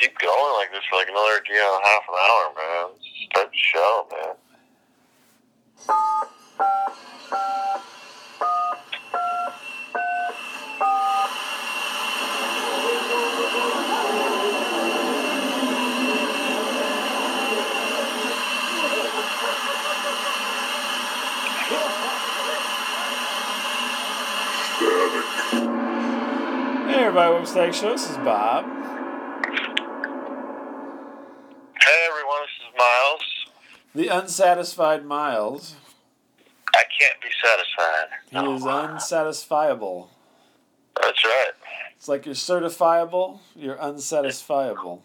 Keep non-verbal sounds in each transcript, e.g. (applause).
keep going like this for like another you know half an hour, man. Start the show, man. Hey everybody, to Static Show. This is Bob. The unsatisfied Miles. I can't be satisfied. He is unsatisfiable. That's right. It's like you're certifiable, you're unsatisfiable.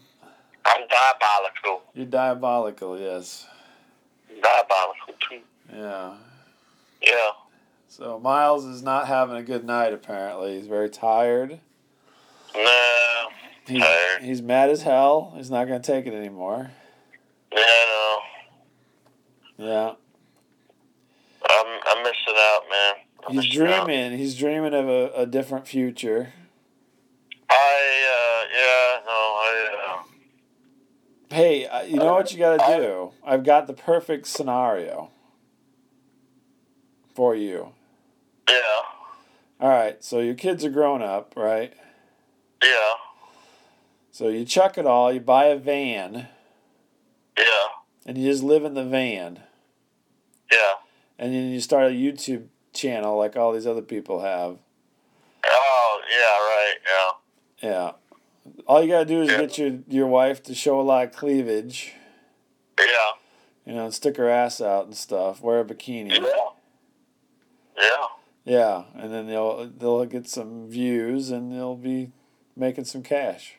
I'm diabolical. You're diabolical, yes. Diabolical too. Yeah. Yeah. So Miles is not having a good night apparently. He's very tired. No. He's, Tired. he's mad as hell. He's not going to take it anymore. Yeah, no. Yeah. I'm I'm missing out, man. I'm He's missing out. dreaming. He's dreaming of a, a different future. I uh yeah, no, I uh Hey, you know what you got to do? I've got the perfect scenario for you. yeah. All right, so your kids are grown up, right? Yeah. So you chuck it all, you buy a van. And you just live in the van. Yeah. And then you start a YouTube channel like all these other people have. Oh, yeah, right, yeah. Yeah. All you got to do is Yeah. get your, your wife to show a lot of cleavage, Yeah. you know, and stick her ass out and stuff, wear a bikini. Yeah. Yeah. Yeah, and then they'll they'll get some views and they'll be making some cash.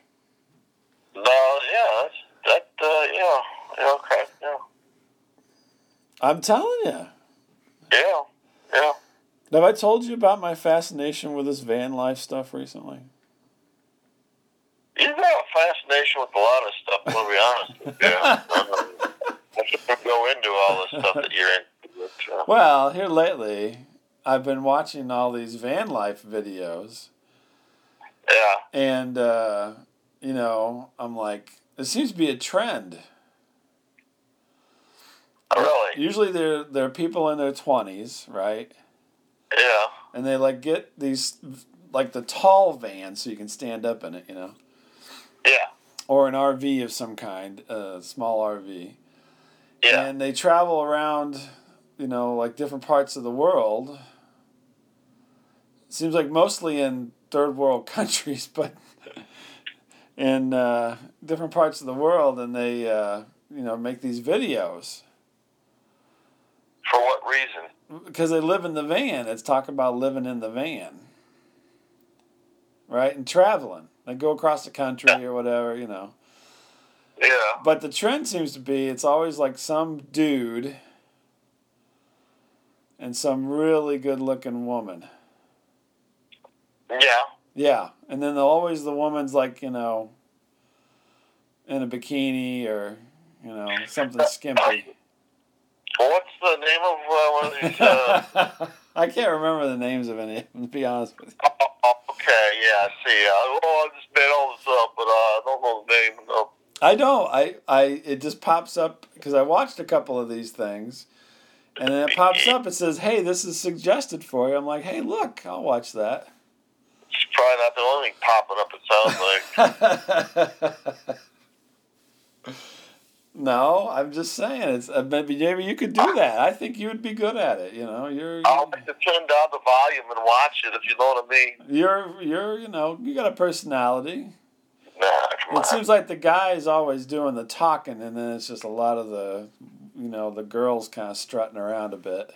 No, yeah, that's that uh yeah. Yeah, okay, yeah. I'm telling you. Yeah. Yeah. Have I told you about my fascination with this van life stuff recently? You have got a fascination with a lot of stuff, gonna be honest with you. Um, (laughs) I shouldn't go into all the stuff that you're into. But, uh, Well, here lately, I've been watching all these van life videos, yeah. and uh, you know, I'm like, there seems to be a trend. Really? Usually, they're they're people in their twenties, right? Yeah. And they like get these like the tall van so you can stand up in it, you know. Yeah. or an RV of some kind, a small RV. Yeah. And they travel around, you know, like different parts of the world. Seems like mostly in third world (laughs) countries, but in uh, different parts of the world, and they, uh, you know, make these videos For what reason? because they live in the van. It's talking about living in the van, right, and traveling. They go across the country or whatever, you know. Yeah. But the trend seems to be it's always like some dude and some really good looking woman. Yeah. Yeah. And then always the woman's like, you know, in a bikini or, you know, something skimpy. What's the name of uh, one of these? Uh, (laughs) I can't remember the names of any of (laughs) them, to be honest with you. oh, oh, okay, yeah, I see. Uh, oh, I just made all this up, but uh, I don't know the name. No. I don't. I, I it just pops up because I watched a couple of these things, and then it pops up. It says, "Hey, this is suggested for you." I'm like, "Hey, look, I'll watch that." It's probably not the only thing popping up. It sounds like. (laughs) no, I'm just saying it's uh, maybe maybe you could do that. I think you would be good at it. You know, you're I'll have to turn down the volume and watch it if you know what I mean. you're you're you know you got a personality. Nah, come on. It seems like the guy is always doing the talking, and then it's just a lot of the you know the girls kind of strutting around a bit.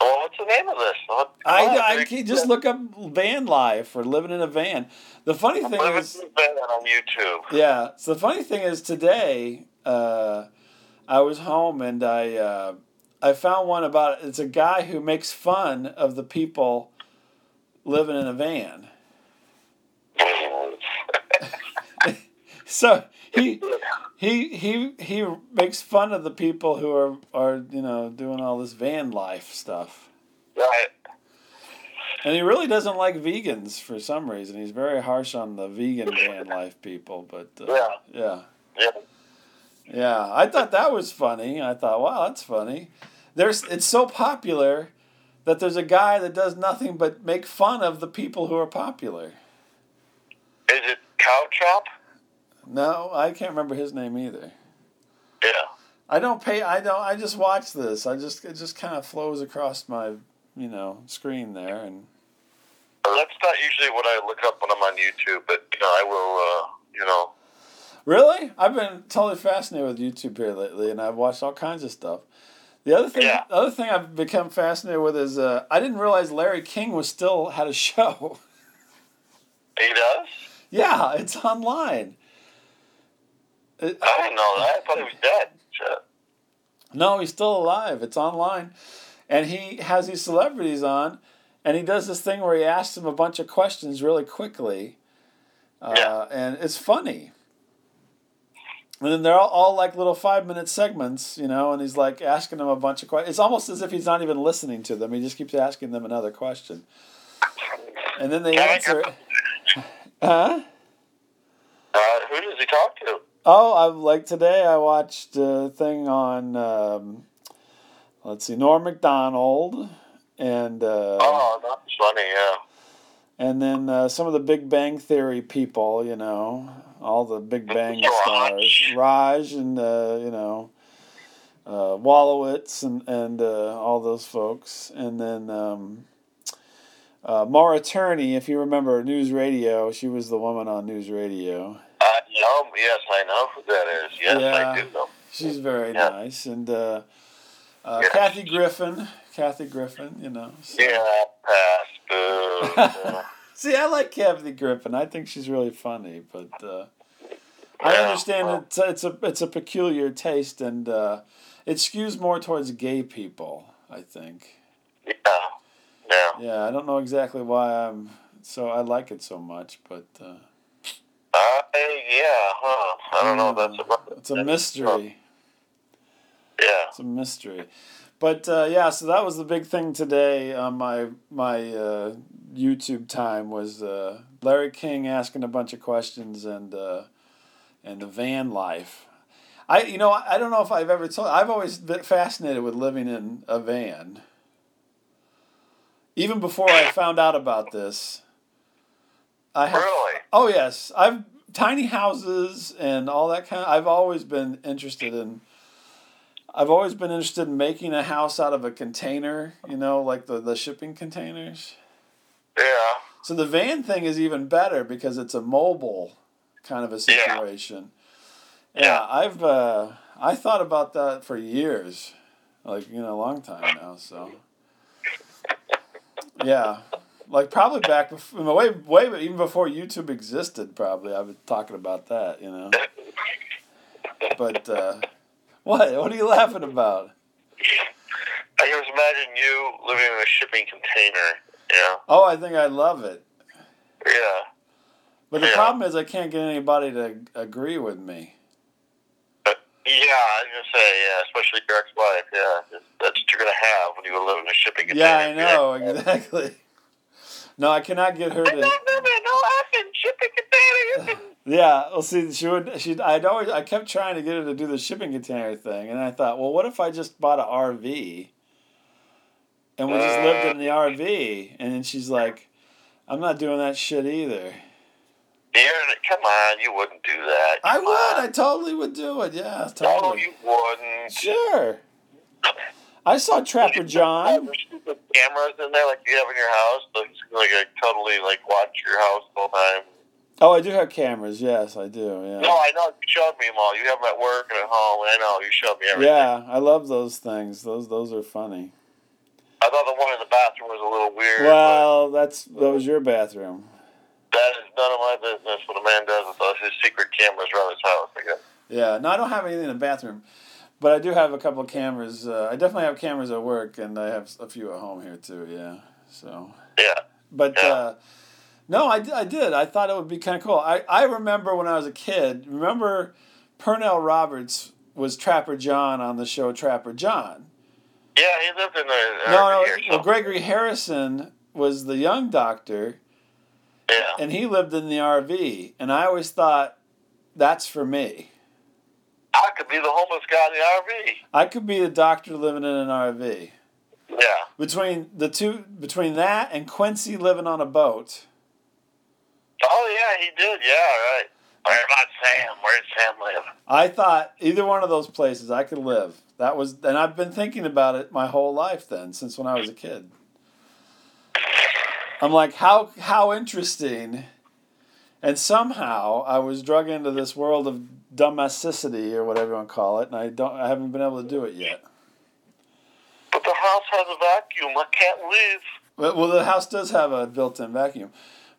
Well, what's the name of this? What, I, what? I just look up van life or living in a van. The funny thing Living is, in a van on YouTube. yeah. So the funny thing is today, uh, I was home and I uh, I found one about it's a guy who makes fun of the people living in a van. (laughs) (laughs) So he he he he makes fun of the people who are are you know doing all this van life stuff. right. And he really doesn't like vegans for some reason. He's very harsh on the vegan van life people. But uh, Yeah. yeah, Yeah. yeah. I thought that was funny. I thought, wow, that's funny. There's it's so popular that there's a guy that does nothing but make fun of the people who are popular. Is it Cow Chop? No, I can't remember his name either. Yeah. I don't pay. I don't. I just watch this. I just it just kind of flows across my you know screen there, and That's not usually what I look up when I'm on YouTube, but you know, I will. Uh, you know, really, I've been totally fascinated with YouTube here lately, and I've watched all kinds of stuff. The other thing, Yeah. the other thing I've become fascinated with is uh, I didn't realize Larry King was still had a show. he does. (laughs) yeah, it's online. I didn't know that. I thought he was dead. Shit. No, he's still alive. It's online. And he has these celebrities on, and he does this thing where he asks them a bunch of questions really quickly. Uh, Yeah. And it's funny. And then they're all, all like little five minute segments, you know, and he's like asking them a bunch of questions. It's almost as if he's not even listening to them. He just keeps asking them another question. And then they answer it. (laughs) Huh? Uh, who does he talk to? Oh, I'm like today. I watched a thing on. Um, let's see, Norm Macdonald, and uh, Oh, that's funny. Yeah. and then uh, some of the Big Bang Theory people. You know, all the Big Bang stars, Raj, and uh, you know, uh, Wolowitz, and and uh, all those folks, and then. Um, uh, Maura Tierney, if you remember News Radio, she was the woman on News Radio. Uh, no, yes, I know who that is. Yes, Yeah. I do know. She's very Yeah. nice, and uh, uh. Kathy Griffin, Kathy Griffin, you know. so- Yeah, pass. (laughs) Boo. See, I like Kathy Griffin. I think she's really funny, but uh, I understand well. it's it's a it's a peculiar taste, and uh, it skews more towards gay people. I think. yeah. Yeah. Yeah, I don't know exactly why I'm so I like it so much, but uh, Uh, yeah, huh. I don't know. That's about it's a mystery. Yeah. It's a mystery. But uh, yeah, so that was the big thing today on my my uh, YouTube time was uh, Larry King asking a bunch of questions and uh, and the van life. I you know I, I don't know if I've ever told. I've always been fascinated with living in a van. Even before I found out about this, I have. Really? Oh yes, I've tiny houses and all that kind. Of, I've always been interested in. I've always been interested in making a house out of a container. You know, like the the shipping containers. Yeah. So the van thing is even better because it's a mobile kind of a situation. Yeah, Yeah. I've uh, I thought about that for years, like you know, a long time now. So yeah, like probably back before, way way even before YouTube existed. Probably I was talking about that. You know, but uh, what what are you laughing about? I can just imagine you living in a shipping container. Yeah. Oh, I think I love it. Yeah. But the Yeah. problem is I can't get anybody to agree with me. Yeah, I was gonna say yeah, especially your ex-wife. Yeah, that's what you're gonna have when you live in a shipping container. Yeah, I know exactly. No, I cannot get her No, to. no, no, no, I'm in shipping container. (laughs) Yeah, well, see, she would. She, I'd always, I kept trying to get her to do the shipping container thing, and I thought, well, what if I just bought an RV, and we just lived in the uh, RV, and then she's like, I'm not doing that shit either. You're, come on, you wouldn't do that. I would, on. I totally would do it. Yeah, No, totally. you wouldn't. Sure. I saw Trapper John. Cameras in there like you have in your house, it's like I totally like watch your house the whole time. Oh, I do have cameras. Yes, I do. Yeah. No, I know you showed me them all. You have them at work and at home. I know you showed me everything. Yeah, I love those things. Those those are funny. I thought the one in the bathroom was a little weird. Well, that's that was your bathroom. that is none of my business. What a man does with those his secret cameras around his house. I guess. Yeah, no, I don't have anything in the bathroom, but I do have a couple of cameras. Uh, I definitely have cameras at work, and I have a few at home here too. Yeah, so. Yeah. But Yeah. uh, no, I, I did. I thought it would be kind of cool. I, I remember when I was a kid. Remember, Pernell Roberts was Trapper John on the show Trapper John. Yeah, he lived in the. No, no. So. Well, Gregory Harrison was the young doctor, Yeah. and he lived in the RV, and I always thought that's for me. I could be the homeless guy in the RV. I could be the doctor living in an RV. Yeah. Between the two, between that and Quincy living on a boat, Oh yeah, he did. Yeah, right. Where about Sam? Where'd Sam live? I thought either one of those places I could live. That was, and I've been thinking about it my whole life then, since when I was a kid. I'm like, how how interesting. And somehow I was drug into this world of domesticity or whatever you want to call it, and I don't, I haven't been able to do it yet. But the house has a vacuum. I can't leave. Well, well, the house does have a built-in vacuum,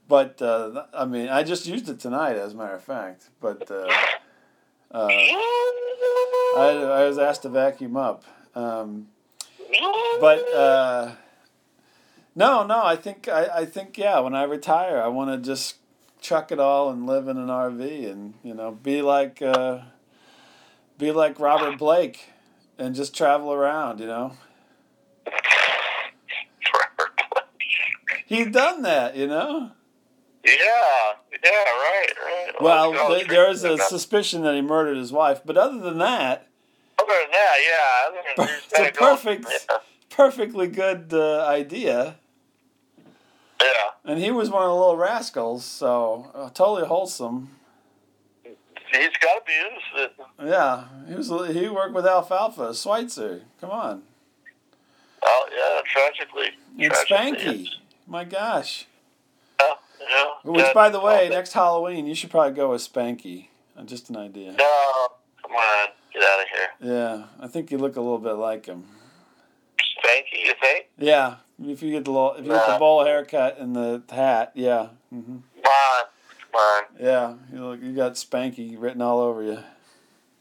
but uh, I mean, I just used it tonight, as a matter of fact. But uh, uh, I, I was asked to vacuum up. Um, but uh, no, no, I think I, I think yeah. When I retire, I want to just chuck it all and live in an RV and you know be like uh, be like Robert Blake and just travel around. You know, Forever. he done that. You know. yeah, yeah, right, right. Well, th- there is a suspicion that he murdered his wife, but other than that, Other than that, yeah. Other than (laughs) he's It's a perfect- (laughs) Yeah. perfectly good uh, idea. And he was one of the little rascals, so uh, totally wholesome. He's got to be innocent. Yeah, he was. He worked with Alfalfa Schweitzer. Come on, Oh, yeah, tragically. tragically, Spanky. it's- My gosh. Yeah, yeah. Which, That- by the way, oh, next Halloween you should probably go with Spanky. Uh, Just an idea. No, come on, get out of here. Yeah, I think you look a little bit like him. Spanky, you think? Yeah, if you get the little, if you get the Nah. bowl haircut and the hat, yeah, hmm on, come on. yeah, you look, you got Spanky written all over you.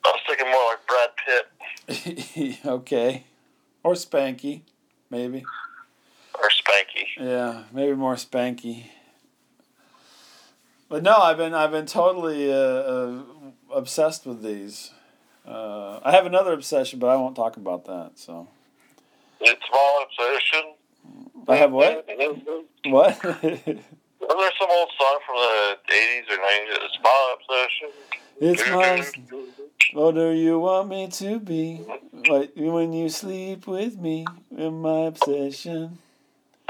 I was thinking more like Brad Pitt (laughs) okay. Or Spanky, maybe. or Spanky. Yeah, maybe more Spanky. But no, I've been I've been totally uh, uh, obsessed with these. Uh, I have another obsession, but I won't talk about that. So It's my obsession. I have what? What? (laughs) Wasn't there some old song from the 80s or 90s? It's small obsession. it's my. What do you want me to be? What when you sleep with me? In my obsession.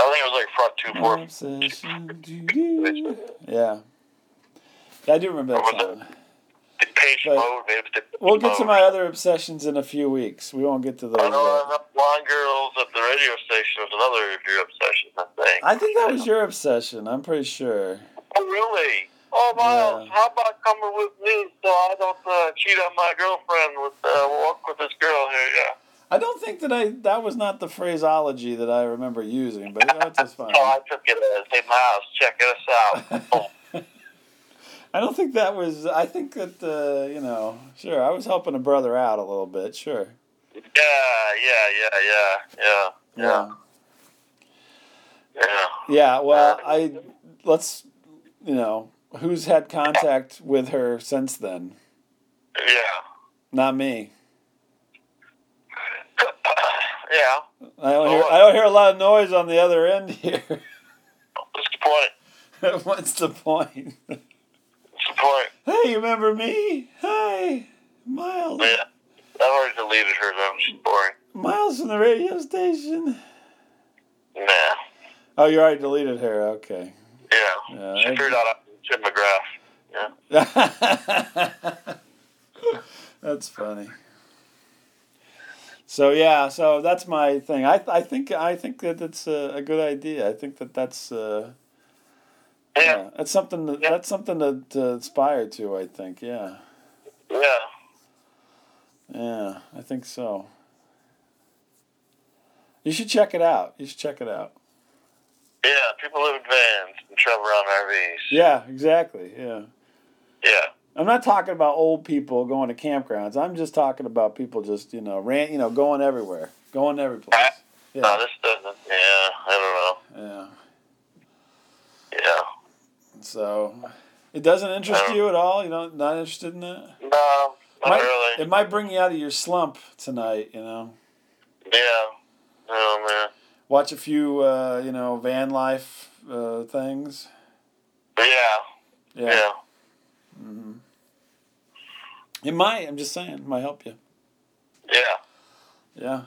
I think it was like front two My four. obsession. Yeah. Yeah, I do remember that song. But- mode. Depeche We'll get to my other obsessions in a few weeks. We won't get to those. I know yet. blonde girls at the radio station was another of your obsessions, I think. I think that was your obsession. I'm pretty sure. Oh, really? Oh, Miles, Yeah. how about coming with me so I don't uh, cheat on my girlfriend with uh, walk with this girl here? Yeah. I don't think that I that was not the phraseology that I remember using, but (laughs) that's just fine. Oh, I took it as, hey, Miles, check us out. (laughs) I don't think that was. I think that uh, you know, sure. I was helping a brother out a little bit. Sure. yeah, yeah, yeah, yeah, yeah, yeah, yeah. Yeah. Well, I let's you know who's had contact with her since then. Yeah. Not me. (coughs) yeah. I don't hear. I don't hear a lot of noise on the other end here. What's the point? (laughs) What's the point? Point? Hey, you remember me? Hi, Miles. Yeah. I've already deleted her, though. She's boring. Miles from the radio station. Nah. Oh, you already deleted her. Okay. Yeah. Yeah, she I- figured out Jim McGrath. Yeah. (laughs) that's funny. So yeah, so that's my thing. I I think I think that it's a, a good idea. I think that that's uh, Yeah. that's something that, Yeah. that's something to, to aspire to. I think. Yeah, Yeah. yeah, I think so. You should check it out. You should check it out. Yeah. People live in vans and travel around RVs. Yeah, exactly. Yeah. Yeah. I'm not talking about old people going to campgrounds. I'm just talking about people just, you know, ran, you know, going everywhere, going every place. Ah. No, Yeah. this doesn't. Yeah. I don't know. Yeah. Yeah. So, it doesn't interest Um, you at all. You know, not interested in that. No, not Might- really. It might bring you out of your slump tonight. You know. Yeah. Oh man. watch a few, uh, you know, van life uh, things. Yeah, Yeah. yeah. hmm It might. I'm just saying. It might help you. yeah. Yeah.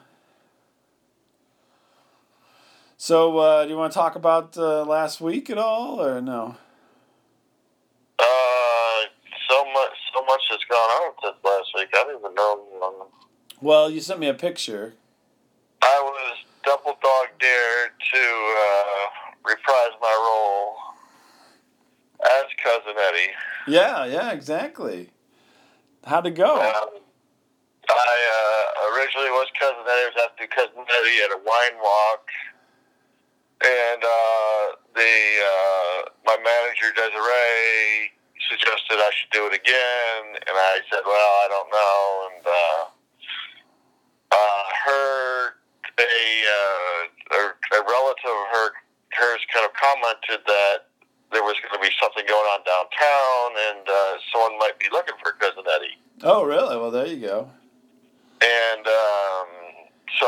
So, uh, do you want to talk about uh, last week at all, or no? Uh, so much, so much has gone on since last week. I don't even know. Um, Well, you sent me a picture. I was double dog dare to uh, reprise my role as cousin Eddie. Yeah, yeah, exactly. How'd it go? Um, I uh, originally was cousin Eddie. I was do cousin Eddie at a wine walk, and uh, the uh, my manager Desiree suggested I should do it again, and I said, "Well, I don't know." And uh, uh, her a, uh, a relative of her hers kind of commented that there was going to be something going on downtown, and uh, someone might be looking for cousin Eddie. Oh, really? Well, there you go. and um, so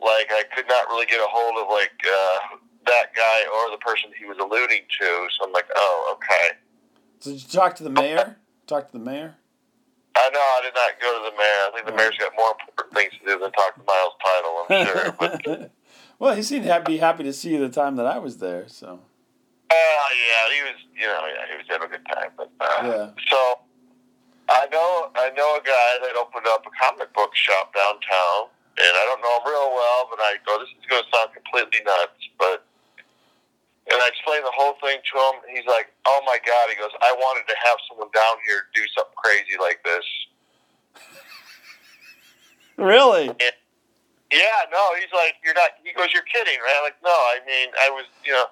like I could not really get a hold of like uh, that guy or the person he was alluding to. So I'm like, oh, okay. So, did you talk to the mayor? Talk to the mayor? I know I did not go to the mayor. I think the mayor's got more important things to do than talk to Miles Title. I'm sure, but (laughs) well, he seemed to be happy to see you the time that I was there. So, uh, yeah, he was, you know, yeah, he was having a good time. But uh, yeah. so I know I know a guy that opened up a comic book shop downtown, and I don't know him real well, but I go, this is going to sound completely nuts, but and I explained the whole thing to him. He's like, "Oh my god!" He goes, "I wanted to have someone down here do something crazy like this." Really? Yeah, no, he's like, "You're not." He goes, "You're kidding, right?" I'm like, "No, I mean, I was, you know."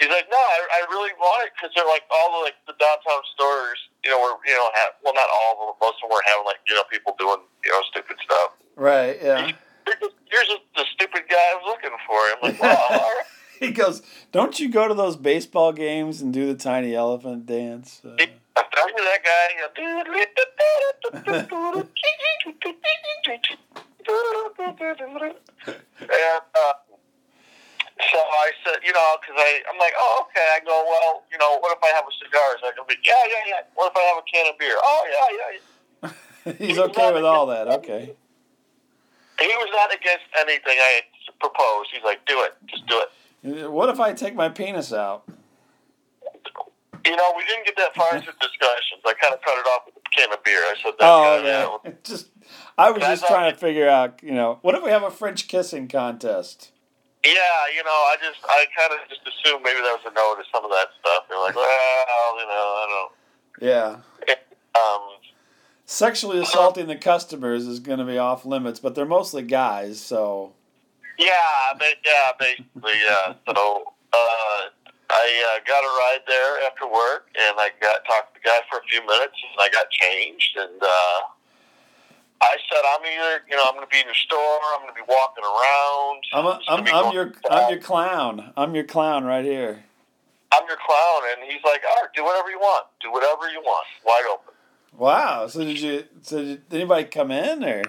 He's like, "No, I, I really want it because they're like all the like the downtown stores, you know, were you know have well not all of them, but most of them were having like you know people doing you know stupid stuff." Right, yeah. Here's the stupid guy I was looking for. I'm like, well, all right. (laughs) He goes, Don't you go to those baseball games and do the tiny elephant dance? Uh, I'm talking to that guy. (laughs) (laughs) and uh, so I said, you know, because I, I'm like, oh, okay. I go, well, you know, what if I have a cigar? So I go, yeah, yeah, yeah. What if I have a can of beer? Oh, yeah, yeah. yeah. (laughs) He's okay with all that. Okay. He was not against anything I proposed. He's like, do it. Just do it. What if I take my penis out? You know, we didn't get that far into discussions. I kind of cut it off with a can of beer. I said, that's Oh, yeah. (laughs) Just, I was just trying to figure out, you know, what if we have a French kissing contest? Yeah, you know, I just, I kind of just assumed maybe there was a no to some of that stuff. They're like, well, you know, I Yeah. don't. Um, Sexually assaulting the customers is going to be off limits, but they're mostly guys, so. yeah, but yeah, basically, yeah. So, uh, I uh, got a ride there after work, and I got talked to the guy for a few minutes, and I got changed, and uh, I said, I'm either, you know, I'm going to be in your store, I'm going to be walking around. I'm, a, I'm, I'm your I'm your clown. I'm your clown right here. I'm your clown, and he's like, all right, do whatever you want, do whatever you want, wide open. Wow. So did you? So did anybody come in or?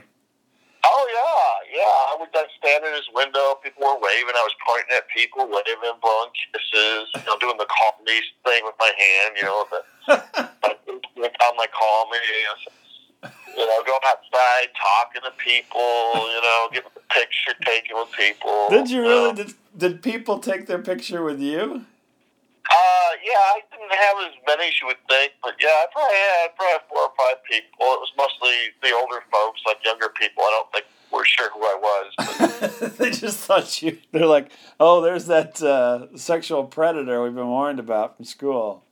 Oh yeah, yeah. I was like standing in his window. People were waving. I was pointing at people, waving, blowing kisses. You know, doing the call me thing with my hand. You know, the like, I'm like call me. You know, you know, going outside, talking to people. You know, getting a picture taken with people. did you really? know. Did did people take their picture with you? Uh, yeah, I didn't have as many as you would think, but yeah, I probably had probably four or five people. It was mostly the older folks, like younger people. I don't think were sure who I was. But (laughs) they just thought you. They're like, oh, there's that uh, sexual predator we've been warned about from school.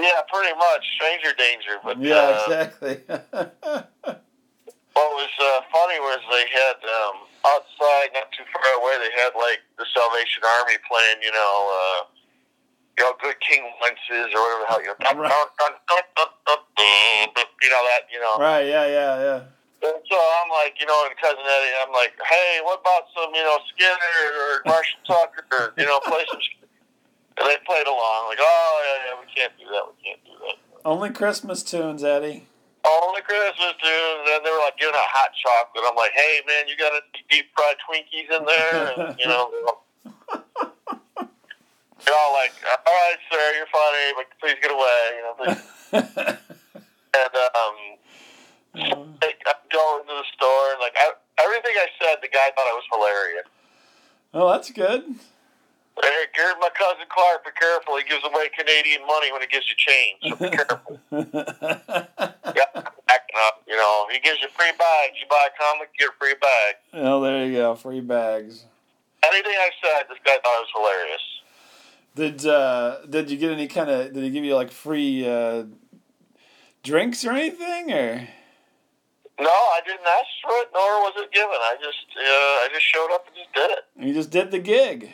Yeah, pretty much stranger danger. But Yeah, uh, exactly. what was uh, funny was they had um, outside, not too far away, they had like the Salvation Army playing, you know, uh, you know, Good King Wences or whatever the hell you know, Right. (laughs) you know that, you know. right? Yeah, yeah, yeah. And so I'm like, you know, and cousin Eddie, I'm like, hey, what about some, you know, Skynyrd or Marshall Tucker, or, you know, play some. And they played along, like, oh yeah, yeah, we can't do that, we can't do that. Only Christmas tunes, Eddie. Only Christmas, tunes. And then they were like giving out hot chocolate. I'm like, hey, man, you got any deep fried Twinkies in there? And, you know, (laughs) they're all like, all right, sir, you're funny, but please get away. You know, (laughs) and um, like, I go into the store and like I, everything I said, the guy thought I was hilarious. oh, that's good. Hey, Gary, my cousin Clark, be careful. He gives away Canadian money when he gives you change. So be (laughs) careful. yeah, backing up. You know, he gives you free bags. You buy a comic, you get a free bag. oh, there you go. Free bags. Anything I said, this guy thought it was hilarious. Did uh, did you get any kind of? Did he give you like free uh, drinks or anything? Or No, I didn't ask for it, nor was it given. I just, uh, I just showed up and just did it. you just did the gig?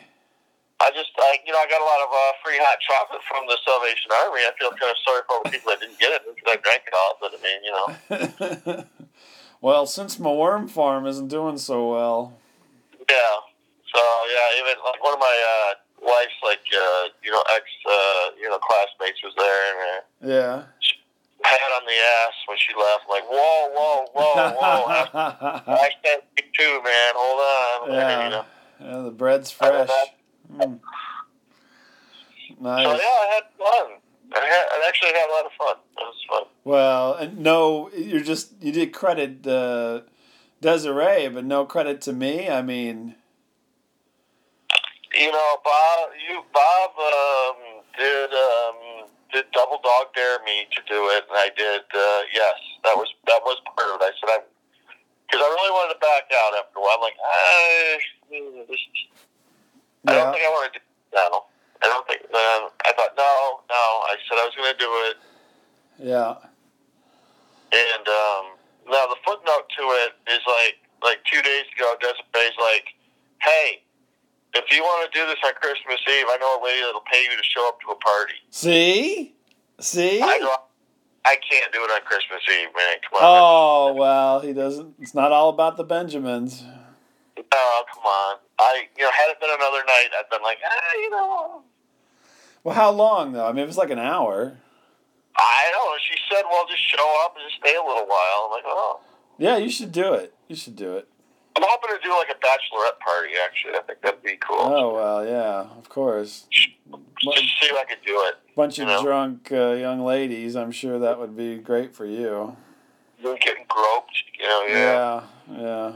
I just, I, you know, I got a lot of uh, free hot chocolate from the Salvation Army. I feel kind of sorry for all the people that didn't get it because I drank it all. But I mean, you know, (laughs) well, since my worm farm isn't doing so well. yeah. So yeah, even like one of my uh, wife's like, uh, you know, ex, uh, you know, classmates was there and. Uh, Yeah. pat on the ass when she left. Like, whoa, whoa, whoa, whoa! I (laughs) said you too, man. Hold on. Yeah. You know. yeah, the bread's fresh. Mm. So yeah, I had fun. I, had, I actually had a lot of fun. It was fun. Well, and no, you're just you did credit uh, Desiree, but no credit to me. I mean, You know, Bob. You Bob um, did um, did double dog dare me to do it, and I did. Uh, yes, that was that was part of it. I said I because I really wanted to back out after a while. I'm like, I, this, I don't yeah, think I want to do it now. I don't think. Um, I thought no, no. I said I was going to do it. yeah, And um, now the footnote to it is like like two days ago, Desiree's like, "Hey, if you want to do this on Eve, I know a lady that'll pay you to show up to a party." See, see. I "I can't do it on Christmas Eve, man. Come on." Oh well, he doesn't. It's not all about the Benjamins. Oh come on. I you know had it been another night, I'd been like, ah, you know. Well, how long though? I mean, it was like an hour. I don't know. She said, "Well, just show up and just stay a little while." I'm like, "Oh." Yeah, you should do it. You should do it. I'm hoping to do like a bachelorette party. Actually, I think that'd be cool. Oh well, yeah, of course. Just see if I could do it. Bunch of know? drunk uh, young ladies. I'm sure that would be great for you. You're getting groped, you know. Yeah. Yeah, yeah.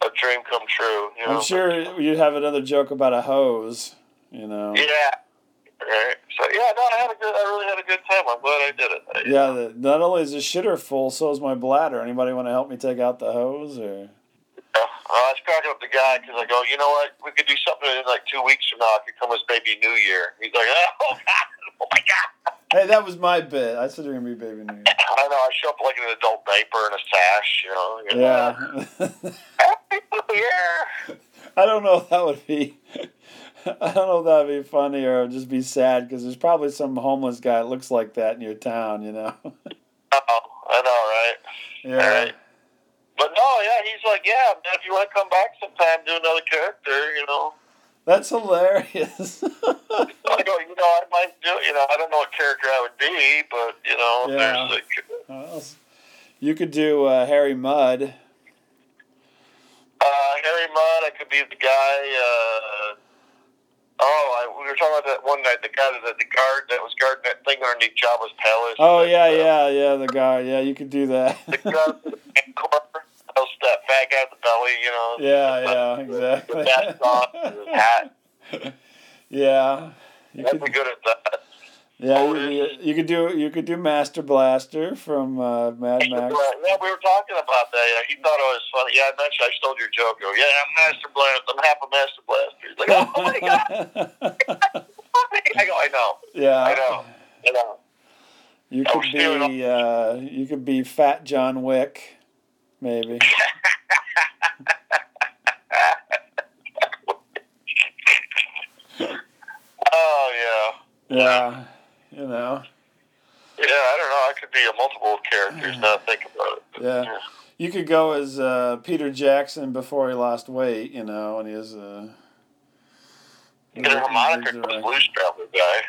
a dream come true. You know? I'm sure you'd have another joke about a hose. You know. Yeah. Right. So yeah, no, I had a good. I really had a good time. I'm glad I did it. I, Yeah, the, not only is the shitter full, so is my bladder. Anybody want to help me take out the hose? Or Uh, I was cracking up the guy because I go, you know what? We could do something in like two weeks from now. It could come as baby New Year. He's like, oh (laughs) god, oh my god. hey, that was my bit. I said you're gonna be baby new. Year. I know. I show up like in an adult diaper and a sash. You know. you know, Yeah. (laughs) Happy New Year. I don't know if that would be. (laughs) I don't know if that would be funny or just be sad because there's probably some homeless guy that looks like that in your town. You know. Oh, I know, right? yeah. Right. But no, yeah, he's like, yeah, man, if you want to come back sometime, do another character, you know. That's hilarious. I go, you know, I might do, you know, I don't know what character I would be, but you know, Yeah. there's like, Well, you could do uh, Harry Mudd. uh, Harry Mudd, I could be the guy. Uh, oh, I, we were talking about that one night. The guy that the guard that was guarding that thing underneath Jabba's palace. Oh yeah, uh, yeah, yeah. The guy. Yeah, you could do that. The guard, (laughs) Rancor, that was that fat guy at the belly, you know. yeah, yeah, exactly. vest on, his hat. (laughs) yeah. You could, be good at that. yeah, you, you could do you could do Master Blaster from uh, Mad Max. Yeah, we were talking about that. Yeah, he thought it was funny. Yeah, I mentioned I stole your joke. Go, yeah, I'm Master Blaster. I'm half a Master Blaster. He's like, oh my god. (laughs) I go, I know, yeah, I know, I know. You could be uh, you could be Fat John Wick, maybe. Oh yeah, Yeah, you know. yeah. I don't know. I could be a multiple characters. Now I think about it. Yeah. You could go as uh, Peter Jackson before he lost weight, you know, and he was uh, Get a harmonica for the blues traveler guy.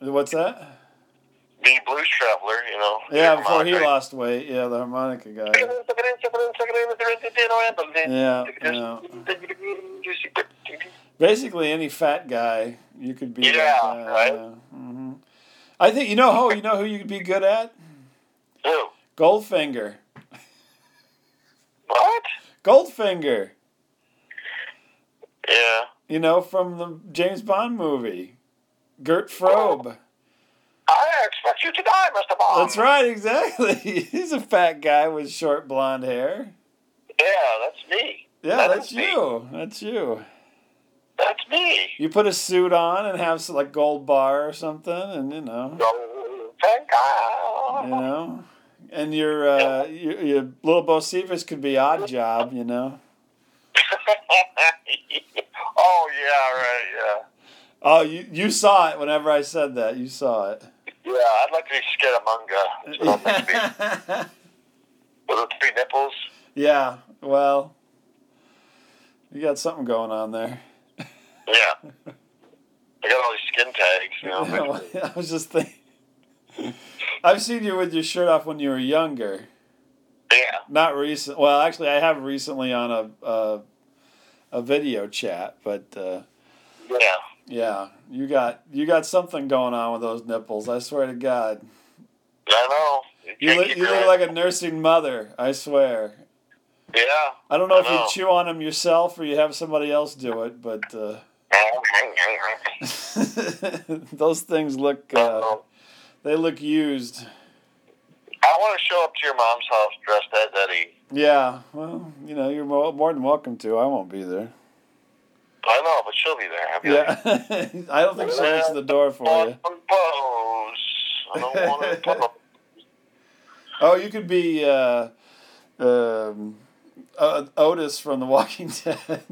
What's that? The blues traveler, you know. Yeah, before he lost weight. Yeah, the harmonica guy. Yeah, yeah. Basically, any fat guy you could be. Yeah, guy, right? yeah. hmm I think you know who you know who you could be good at. Who? Goldfinger. What? Goldfinger. Yeah. You know from the James Bond movie. Gert Frobe. I expect you to die, Mr. Bond. That's right, exactly. (laughs) He's a fat guy with short blonde hair. Yeah, that's me. Yeah, That that's is me. you. That's you. That's me. You put a suit on and have some, like gold bar or something, and you know, Thank you know, and your uh, your, your little Bocephus could be Oddjob, you know. (laughs) oh, yeah, right, yeah. Oh, you you saw it whenever I said that. You saw it. Yeah, I'd like to be Scaramanga. That's what I'd like to be. (laughs) With the three nipples. yeah. Well, you got something going on there. Yeah. (laughs) I got all these skin tags, you know. (laughs) I was just thinking. I've seen you with your shirt off when you were younger. yeah. Not recent. Well, actually, I have recently on a a, a video chat, but uh, Yeah. Yeah, you got you got something going on with those nipples. I swear to God, I know. you look you look like a nursing mother. I swear. Yeah. I don't know I if you chew on them yourself or you have somebody else do it, but uh, (laughs) those things look uh, they look used. I want to show up to your mom's house dressed as Eddie. Yeah, well, you know, you're more than welcome to. I won't be there. I know, but she'll be there. Yeah, (laughs) I don't think she'll answer the door for you. "Want to pose. I don't want to. (laughs) Oh, you could be uh, um, uh, Otis from The Walking (laughs) Dead.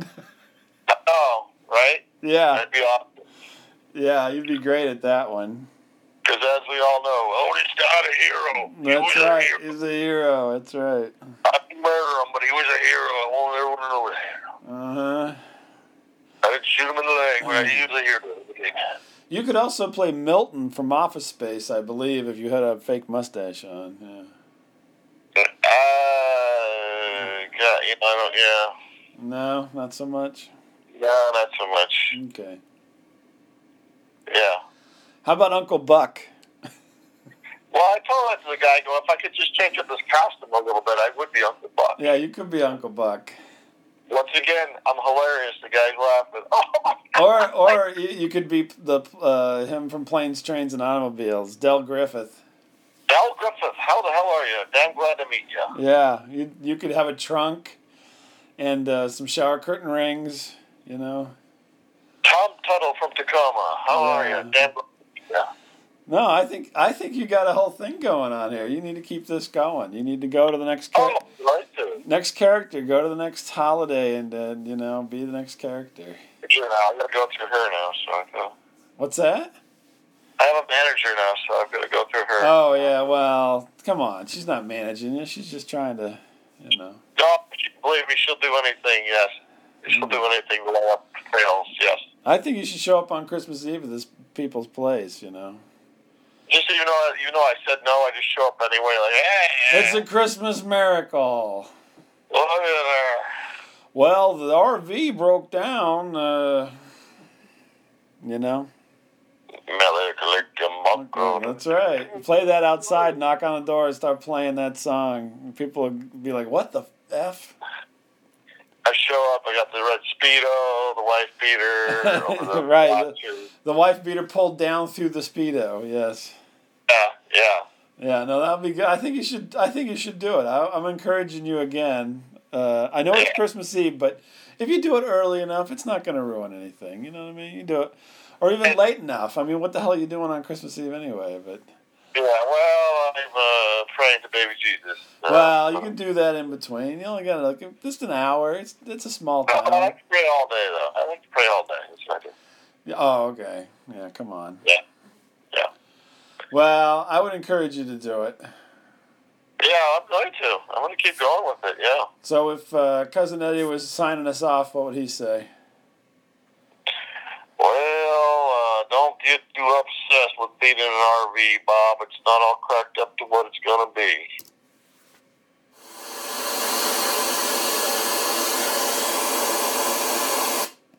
Oh, right? yeah, That'd be awesome. yeah, you'd be great at that one. Because as we all know, Otis not a hero. He That's a right. hero. He's a hero. That's right. I can murder him, but he was a hero. I won't ever know that. Uh huh. I shoot him in the leg, but he was a hero. You could also play Milton from Office Space, I believe, if you had a fake mustache on. Yeah. Uh, God, you know, I yeah. No, not so much. No, not so much. Okay. Yeah. How about Uncle Buck? Well, I told that to the guy, go, if I could just change up this costume a little bit, I would be Uncle Buck. Yeah, you could be Uncle Buck. Once again, I'm hilarious. The guy's laughing. (laughs) Oh, Or or you, could be the uh, him from Planes, Trains, and Automobiles, Del Griffith. Al Griffith, how the hell are you? Damn glad to meet you. Yeah, you you could have a trunk and uh, some shower curtain rings. You know. Tom Tuttle from Tacoma, how are you? Damn glad to meet you. No, I think I think you got a whole thing going on here. You need to keep this going. You need to go to the next Oh, right. Next character. Go to the next holiday and uh, you know be the next character. You know, I gotta go through her now, so I go. What's that? I have a manager now, so I've got to go through her. Oh yeah, well, come on. She's not managing you. She's just trying to, you know. No, believe me, she'll do anything. Yes, she'll do anything without fails. Yes. I think you should show up on Christmas Eve at this people's place. You know. Just so you know, even though I said no, I just show up anyway. Like, hey, It's a Christmas miracle. Look at her. Well, the RV broke down. Uh, you know. That's right. Play that outside. Knock on the door and start playing that song. People would be like, "What the f?" I show up. I got the red speedo, the wife beater, over (laughs) the Right. boxers. The wife beater pulled down through the speedo. Yes. Yeah, yeah. Yeah. No, that'll be good. I think you should. I think you should do it. I, I'm encouraging you again. Uh, I know it's Christmas Eve, but if you do it early enough, it's not going to ruin anything. You know what I mean? You do it, or even late enough. I mean, what the hell are you doing on Christmas Eve anyway? But Yeah, well, I'm uh, praying to baby Jesus. Uh, well, you can do that in between. You only got like just an hour. It's it's a small No, I like to pray all day, though. I like to pray all day. It's I. Yeah, Oh, okay. Yeah, come on. Yeah. Well, I would encourage you to do it. Yeah, I'm going to. I'm going to keep going with it, yeah. So if uh, cousin Eddie was signing us off, what would he say? Well, uh, don't get too obsessed with being in an RV, Bob. It's not all cracked up to what it's going to be.